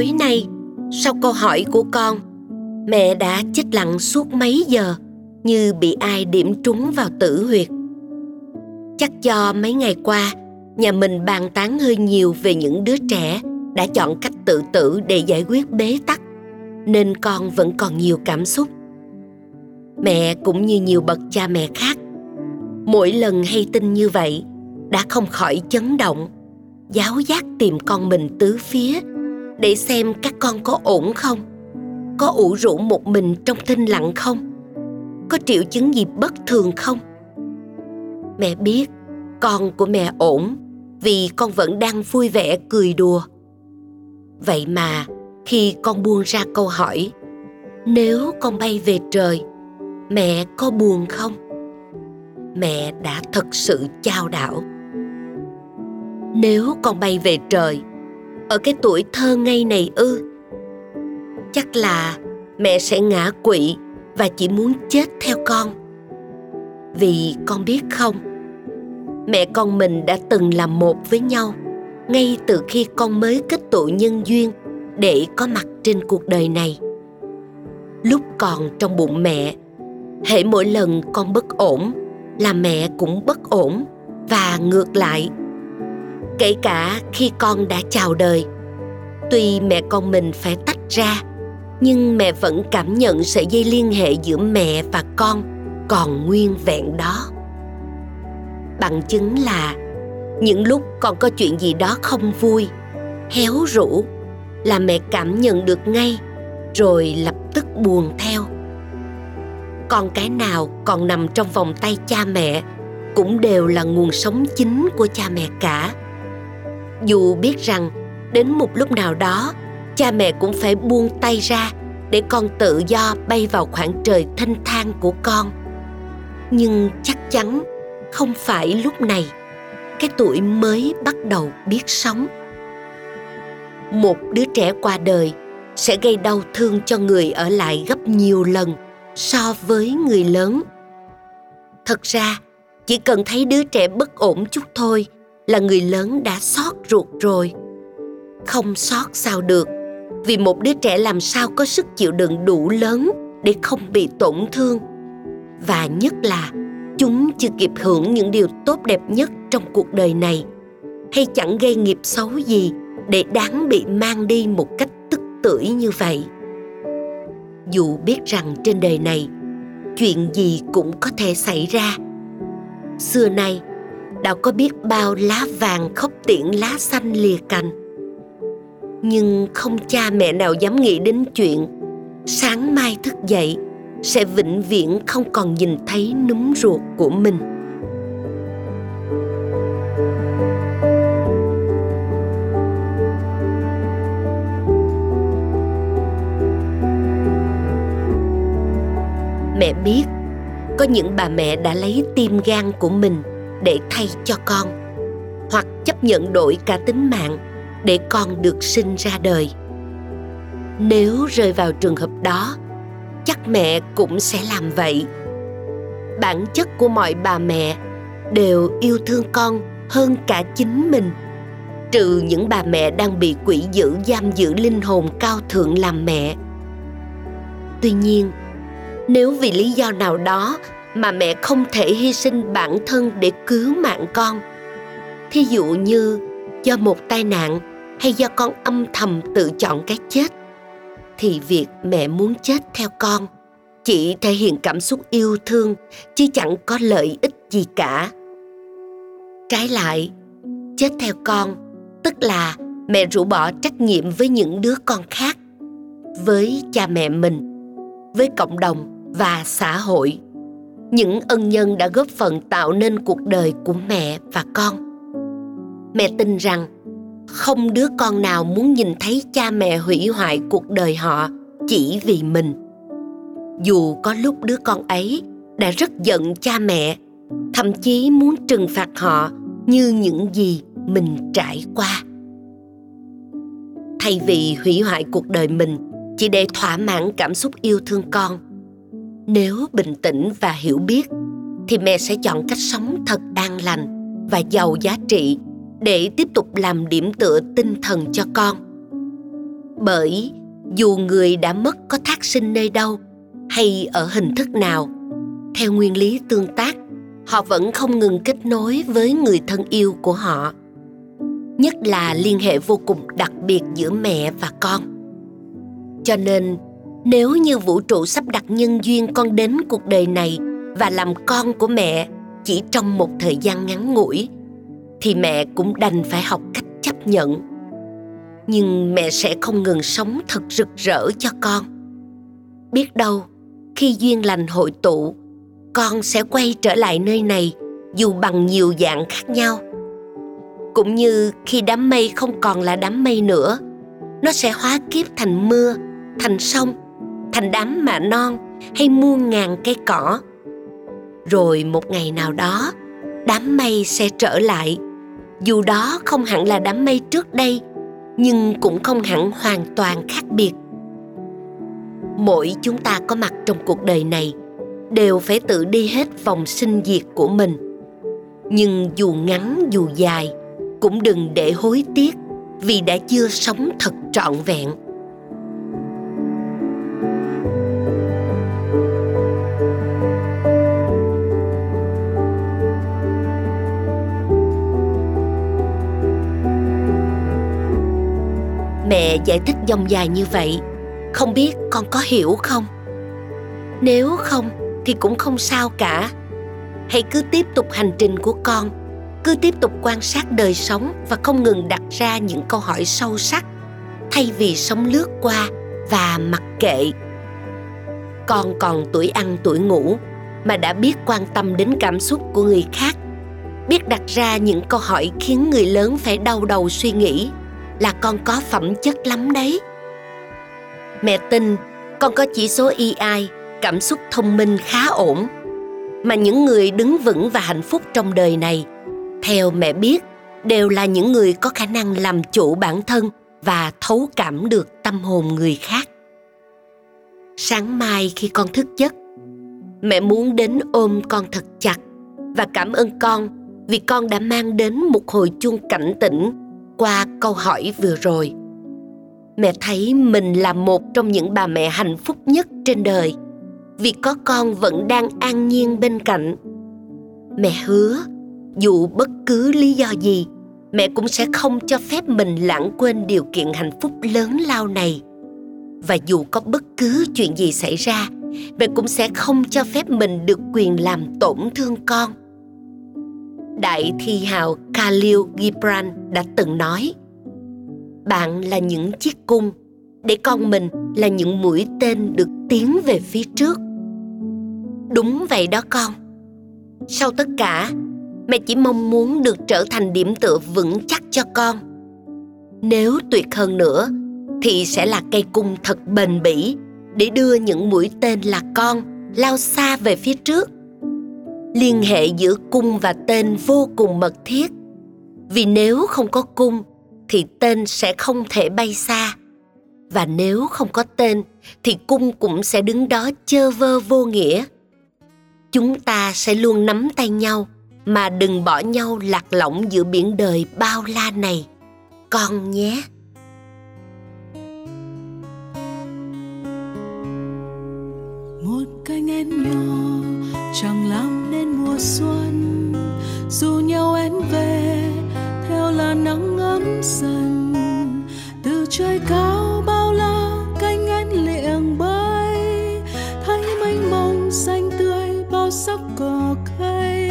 tối nay, sau câu hỏi của con, mẹ đã chết lặng suốt mấy giờ như bị ai điểm trúng vào tử huyệt. Chắc do mấy ngày qua, nhà mình bàn tán hơi nhiều về những đứa trẻ đã chọn cách tự tử để giải quyết bế tắc, nên con vẫn còn nhiều cảm xúc. Mẹ cũng như nhiều bậc cha mẹ khác, mỗi lần hay tin như vậy đã không khỏi chấn động, giáo giác tìm con mình tứ phía để xem các con có ổn không? Có ủ rũ một mình trong thinh lặng không? Có triệu chứng gì bất thường không? Mẹ biết, con của mẹ ổn, vì con vẫn đang vui vẻ, cười đùa. Vậy mà, khi con buông ra câu hỏi, nếu con bay về trời, mẹ có buồn không? Mẹ đã thật sự chao đảo. Nếu con bay về trời ở cái tuổi thơ ngây này ư? Chắc là mẹ sẽ ngã quỵ và chỉ muốn chết theo con. Vì con biết không, mẹ con mình đã từng là một với nhau ngay từ khi con mới kết tụ nhân duyên để có mặt trên cuộc đời này. Lúc còn trong bụng mẹ, hễ mỗi lần con bất ổn là mẹ cũng bất ổn và ngược lại kể cả khi con đã chào đời. Tuy mẹ con mình phải tách ra, nhưng mẹ vẫn cảm nhận sợi dây liên hệ giữa mẹ và con còn nguyên vẹn đó. Bằng chứng là, những lúc con có chuyện gì đó không vui, héo rũ là mẹ cảm nhận được ngay, rồi lập tức buồn theo. Con cái nào còn nằm trong vòng tay cha mẹ cũng đều là nguồn sống chính của cha mẹ cả dù biết rằng, đến một lúc nào đó, cha mẹ cũng phải buông tay ra để con tự do bay vào khoảng trời thanh thang của con. Nhưng chắc chắn không phải lúc này, cái tuổi mới bắt đầu biết sống. Một đứa trẻ qua đời sẽ gây đau thương cho người ở lại gấp nhiều lần so với người lớn. Thật ra, chỉ cần thấy đứa trẻ bất ổn chút thôi là người lớn đã xót ruột rồi. Không xót sao được, vì một đứa trẻ làm sao có sức chịu đựng đủ lớn để không bị tổn thương. Và nhất là, chúng chưa kịp hưởng những điều tốt đẹp nhất trong cuộc đời này, hay chẳng gây nghiệp xấu gì để đáng bị mang đi một cách tức tưởi như vậy. Dù biết rằng trên đời này, chuyện gì cũng có thể xảy ra. Xưa nay đã có biết bao lá vàng khóc tiễn, lá xanh lìa cành. Nhưng không cha mẹ nào dám nghĩ đến chuyện sáng mai thức dậy sẽ vĩnh viễn không còn nhìn thấy núm ruột của mình. Mẹ biết, có những bà mẹ đã lấy tim gan của mình để thay cho con, hoặc chấp nhận đổi cả tính mạng để con được sinh ra đời. Nếu rơi vào trường hợp đó, chắc mẹ cũng sẽ làm vậy. Bản chất của mọi bà mẹ đều yêu thương con hơn cả chính mình. Trừ những bà mẹ đang bị quỷ dữ giam giữ linh hồn cao thượng làm mẹ. Tuy nhiên, nếu vì lý do nào đó mà mẹ không thể hy sinh bản thân để cứu mạng con. Thí dụ như do một tai nạn hay do con âm thầm tự chọn cái chết, thì việc mẹ muốn chết theo con chỉ thể hiện cảm xúc yêu thương, chứ chẳng có lợi ích gì cả. Trái lại, chết theo con, tức là mẹ rũ bỏ trách nhiệm với những đứa con khác, với cha mẹ mình, với cộng đồng và xã hội những ân nhân đã góp phần tạo nên cuộc đời của mẹ và con. Mẹ tin rằng không đứa con nào muốn nhìn thấy cha mẹ hủy hoại cuộc đời họ chỉ vì mình. Dù có lúc đứa con ấy đã rất giận cha mẹ, thậm chí muốn trừng phạt họ như những gì mình trải qua. Thay vì hủy hoại cuộc đời mình, chỉ để thỏa mãn cảm xúc yêu thương con nếu bình tĩnh và hiểu biết, thì mẹ sẽ chọn cách sống thật an lành và giàu giá trị để tiếp tục làm điểm tựa tinh thần cho con. Bởi dù người đã mất có thác sinh nơi đâu hay ở hình thức nào, theo nguyên lý tương tác, họ vẫn không ngừng kết nối với người thân yêu của họ. Nhất là liên hệ vô cùng đặc biệt giữa mẹ và con. Cho nên nếu như vũ trụ sắp đặt nhân duyên con đến cuộc đời này và làm con của mẹ chỉ trong một thời gian ngắn ngủi, thì mẹ cũng đành phải học cách chấp nhận. Nhưng mẹ sẽ không ngừng sống thật rực rỡ cho con. Biết đâu, khi duyên lành hội tụ, con sẽ quay trở lại nơi này dù bằng nhiều dạng khác nhau. Cũng như khi đám mây không còn là đám mây nữa, nó sẽ hóa kiếp thành mưa, thành sông thành đám mạ non hay muôn ngàn cây cỏ. Rồi một ngày nào đó, đám mây sẽ trở lại. Dù đó không hẳn là đám mây trước đây, nhưng cũng không hẳn hoàn toàn khác biệt. Mỗi chúng ta có mặt trong cuộc đời này, đều phải tự đi hết vòng sinh diệt của mình. Nhưng dù ngắn dù dài, cũng đừng để hối tiếc vì đã chưa sống thật trọn vẹn. Giải thích dòng dài như vậy, không biết con có hiểu không? Nếu không thì cũng không sao cả. Hãy cứ tiếp tục hành trình của con, cứ tiếp tục quan sát đời sống và không ngừng đặt ra những câu hỏi sâu sắc, thay vì sống lướt qua và mặc kệ. Con còn tuổi ăn tuổi ngủ mà đã biết quan tâm đến cảm xúc của người khác, biết đặt ra những câu hỏi khiến người lớn phải đau đầu suy nghĩ là con có phẩm chất lắm đấy. Mẹ tin, con có chỉ số EI cảm xúc thông minh khá ổn. Mà những người đứng vững và hạnh phúc trong đời này, theo mẹ biết, đều là những người có khả năng làm chủ bản thân và thấu cảm được tâm hồn người khác. Sáng mai khi con thức giấc, mẹ muốn đến ôm con thật chặt và cảm ơn con vì con đã mang đến một hồi chuông cảnh tỉnh qua câu hỏi vừa rồi. Mẹ thấy mình là một trong những bà mẹ hạnh phúc nhất trên đời, vì có con vẫn đang an nhiên bên cạnh. Mẹ hứa, dù bất cứ lý do gì, mẹ cũng sẽ không cho phép mình lãng quên điều kiện hạnh phúc lớn lao này. Và dù có bất cứ chuyện gì xảy ra, mẹ cũng sẽ không cho phép mình được quyền làm tổn thương con. Đại thi hào khalil gibran đã từng nói, bạn là những chiếc cung, để con mình là những mũi tên được tiến về phía trước. Đúng vậy đó con. Sau tất cả, mẹ chỉ mong muốn được trở thành điểm tựa vững chắc cho con. Nếu tuyệt hơn nữa, thì sẽ là cây cung thật bền bỉ để đưa những mũi tên là con lao xa về phía trước. Liên hệ giữa cung và tên vô cùng mật thiết vì nếu không có cung, thì tên sẽ không thể bay xa. Và nếu không có tên, thì cung cũng sẽ đứng đó chơ vơ vô nghĩa. Chúng ta sẽ luôn nắm tay nhau, mà đừng bỏ nhau lạc lõng giữa biển đời bao la này. Con nhé. Một cánh én nhỏ, chẳng làm nên mùa xuân. Dù nhau én về là nắng ấm dần. Từ trời cao bao la cánh én liệng bay thấy mênh mông xanh tươi, bao sắc cỏ cây.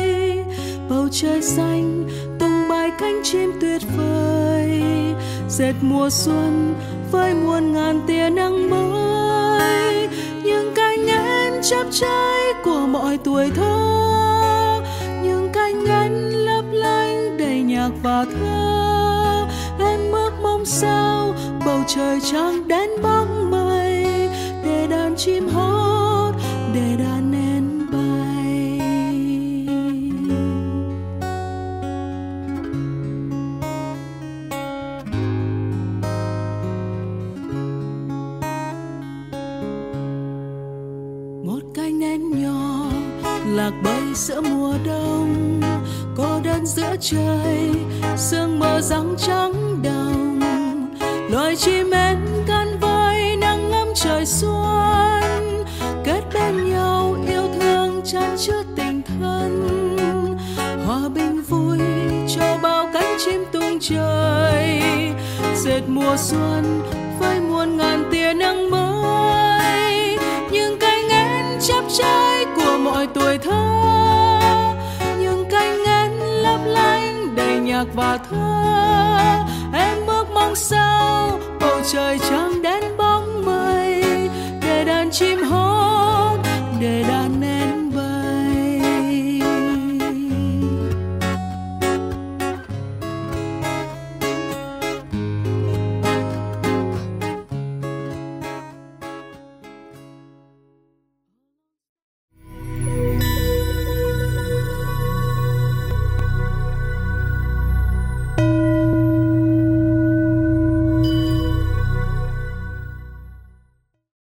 Bầu trời xanh, tung bay cánh chim tuyệt vời. Dệt mùa xuân với muôn ngàn tia nắng mới. Những cánh én chắp trái của mọi tuổi thơ. Những cánh én nhạc và thơ em ước mong sao, bầu trời trắng đến bóng mây, để đàn chim hót, để đàn én bay. Một cánh én nhỏ, lạc bay giữa mùa đông cô đơn giữa trời có răng trắng đồng, loài chim én gắn vai nắng ấm trời xuân, kết bên nhau yêu thương chan chứa tình thân. Hòa bình vui, cho bao cánh chim tung trời, dệt mùa xuân với muôn ngàn tia nắng mới. nhạc và thơ. Em ước mong sao bầu trời trắng đến bóng mây, để đàn chim hót, để đàn em